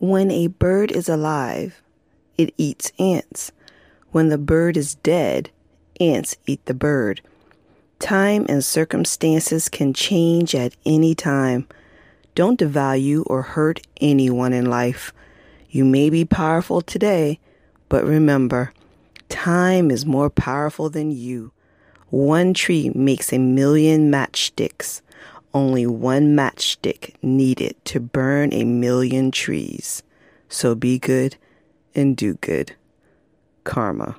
When a bird is alive, it eats ants. When the bird is dead, ants eat the bird. Time and circumstances can change at any time. Don't devalue or hurt anyone in life. You may be powerful today, but remember, time is more powerful than you. One tree makes a million matchsticks. Only one matchstick needed to burn a million trees. So be good and do good. Karma.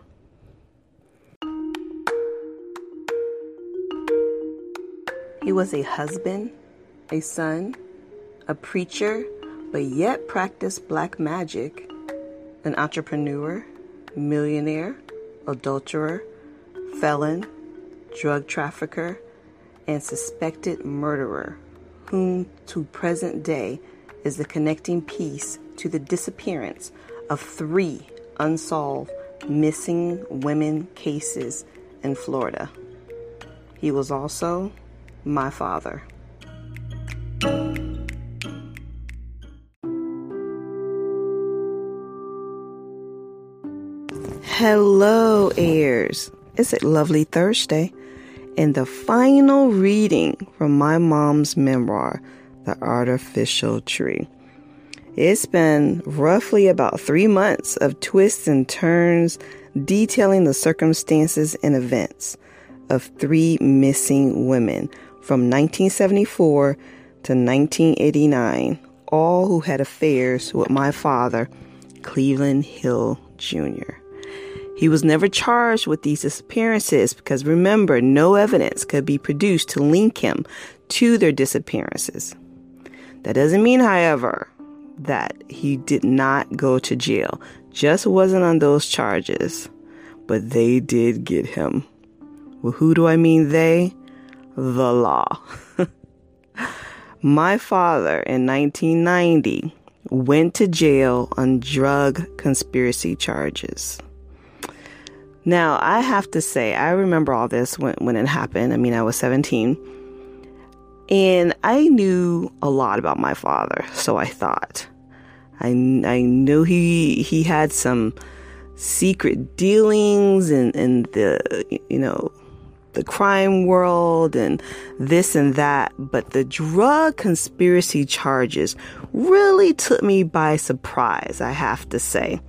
He was a husband, a son, a preacher, but yet practiced black magic, an entrepreneur, millionaire, adulterer, felon, drug trafficker, and suspected murderer, whom to present day is the connecting piece to the disappearance of three unsolved missing women cases in Florida. He was also my father. Hello, heirs. It's a lovely Thursday and the final reading from my mom's memoir, The Artificial Tree. It's been roughly about three months of twists and turns detailing the circumstances and events of three missing women from 1974 to 1989, all who had affairs with my father, Cleveland Hill Jr. He was never charged with these disappearances because remember, no evidence could be produced to link him to their disappearances. That doesn't mean, however, that he did not go to jail. Just wasn't on those charges. But they did get him. Well, who do I mean they? The law. My father in 1990 went to jail on drug conspiracy charges. Now, I have to say, I remember all this when, when it happened. I mean, I was 17. And I knew a lot about my father, so I thought. I, I knew he he had some secret dealings in, in the you know the crime world and this and that, but the drug conspiracy charges really took me by surprise, I have to say.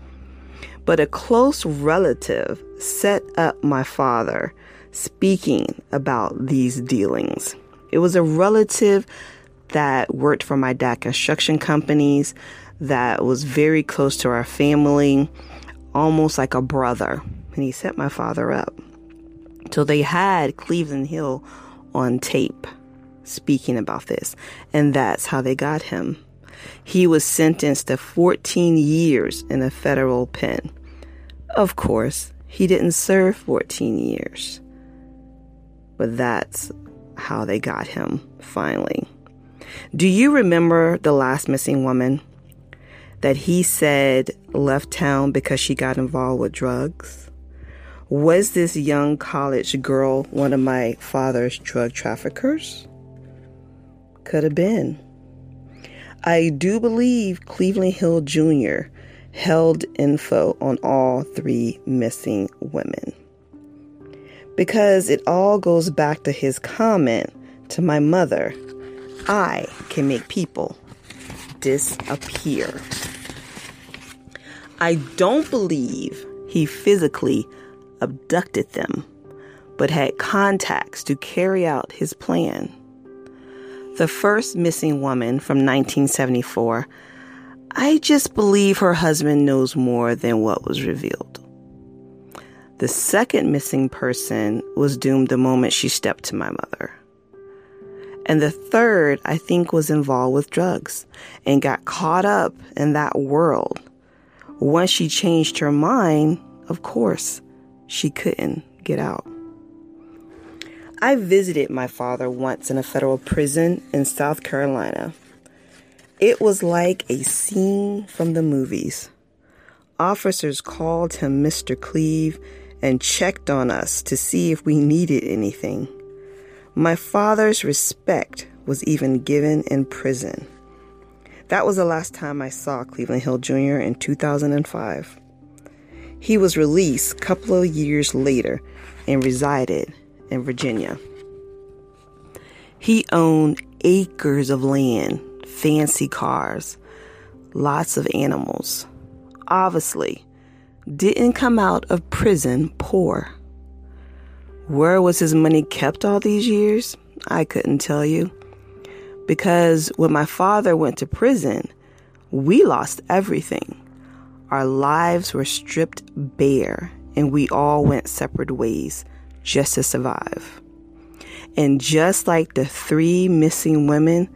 But a close relative set up my father speaking about these dealings. It was a relative that worked for my dad construction companies that was very close to our family, almost like a brother. And he set my father up. So they had Cleveland Hill on tape speaking about this. And that's how they got him. He was sentenced to 14 years in a federal pen. Of course, he didn't serve 14 years. But that's how they got him finally. Do you remember the last missing woman that he said left town because she got involved with drugs? Was this young college girl one of my father's drug traffickers? Could have been. I do believe Cleveland Hill Jr held info on all three missing women. Because it all goes back to his comment to my mother I can make people disappear. I don't believe he physically abducted them, but had contacts to carry out his plan. The first missing woman from 1974 I just believe her husband knows more than what was revealed. The second missing person was doomed the moment she stepped to my mother. And the third, I think, was involved with drugs and got caught up in that world. Once she changed her mind, of course, she couldn't get out. I visited my father once in a federal prison in South Carolina it was like a scene from the movies. Officers called him Mr. Cleve and checked on us to see if we needed anything. My father's respect was even given in prison. That was the last time I saw Cleveland Hill Jr. in 2005. He was released a couple of years later and resided in Virginia. He owned acres of land, fancy cars, lots of animals. Obviously, didn't come out of prison poor. Where was his money kept all these years? I couldn't tell you. Because when my father went to prison, we lost everything. Our lives were stripped bare, and we all went separate ways just to survive. And just like the three missing women,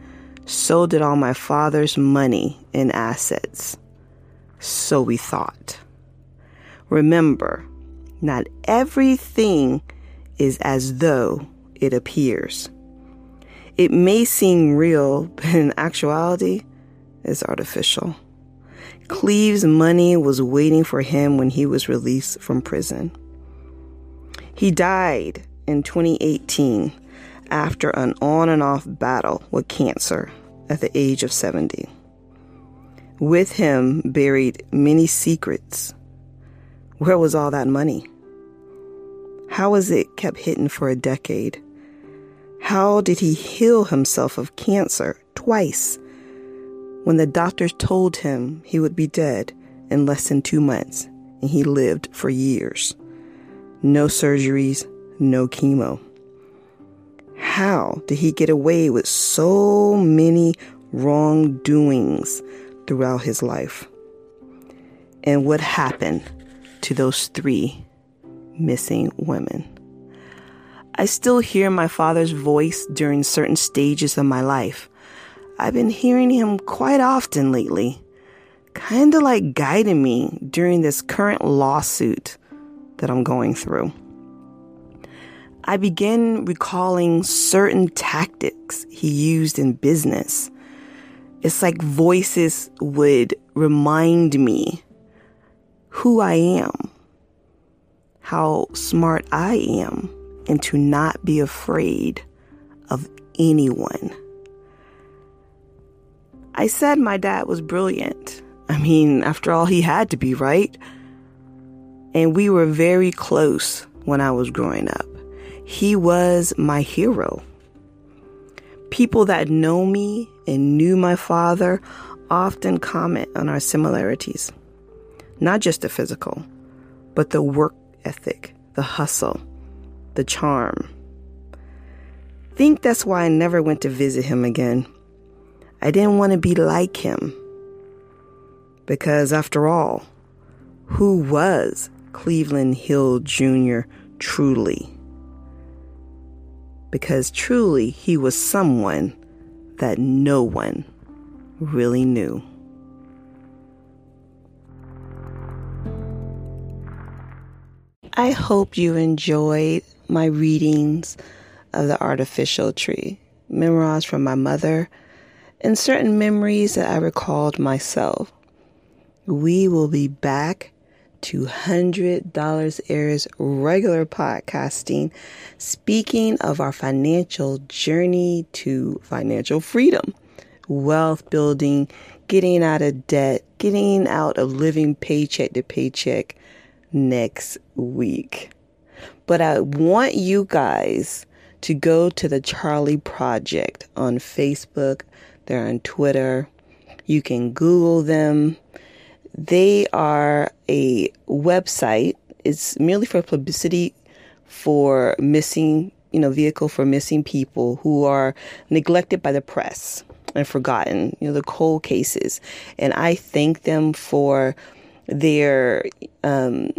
so did all my father's money and assets. So we thought. Remember, not everything is as though it appears. It may seem real, but in actuality, it's artificial. Cleve's money was waiting for him when he was released from prison. He died in 2018 after an on and off battle with cancer at the age of 70. With him buried many secrets. Where was all that money? How was it kept hidden for a decade? How did he heal himself of cancer twice when the doctors told him he would be dead in less than two months and he lived for years? No surgeries, no chemo. How did he get away with so many wrongdoings throughout his life? And what happened to those three missing women? I still hear my father's voice during certain stages of my life. I've been hearing him quite often lately, kind of like guiding me during this current lawsuit that I'm going through. I begin recalling certain tactics he used in business. It's like voices would remind me who I am, how smart I am, and to not be afraid of anyone. I said my dad was brilliant. I mean, after all, he had to be, right? And we were very close when I was growing up. He was my hero. People that know me and knew my father often comment on our similarities. Not just the physical, but the work ethic, the hustle, the charm. Think that's why I never went to visit him again. I didn't want to be like him. Because after all, who was Cleveland Hill Jr. truly? Because truly he was someone that no one really knew. I hope you enjoyed my readings of the artificial tree, memoirs from my mother, and certain memories that I recalled myself. We will be back to $100 Airs regular podcasting, speaking of our financial journey to financial freedom, wealth building, getting out of debt, getting out of living paycheck to paycheck next week. But I want you guys to go to the Charley Project on Facebook. They're on Twitter. You can Google them. They are a website. It's merely for publicity for missing, you know, vehicle for missing people who are neglected by the press and forgotten, you know, the cold cases. And I thank them for their um,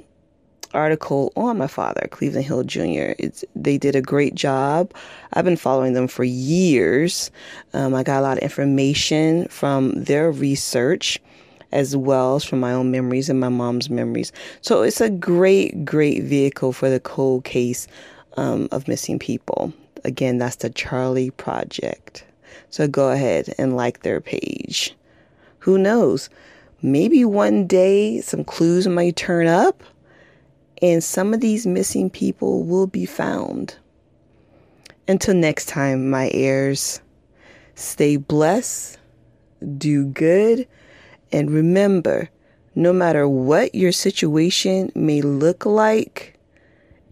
article on my father, Cleveland Hill Jr. It's, they did a great job. I've been following them for years. Um, I got a lot of information from their research as well as from my own memories and my mom's memories. So it's a great, great vehicle for the cold case um, of missing people. Again, that's the Charley Project. So go ahead and like their page. Who knows? Maybe one day some clues might turn up and some of these missing people will be found. Until next time, my heirs, stay blessed, do good, and remember no matter what your situation may look like,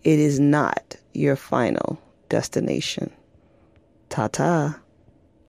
it is not your final destination. Ta ta.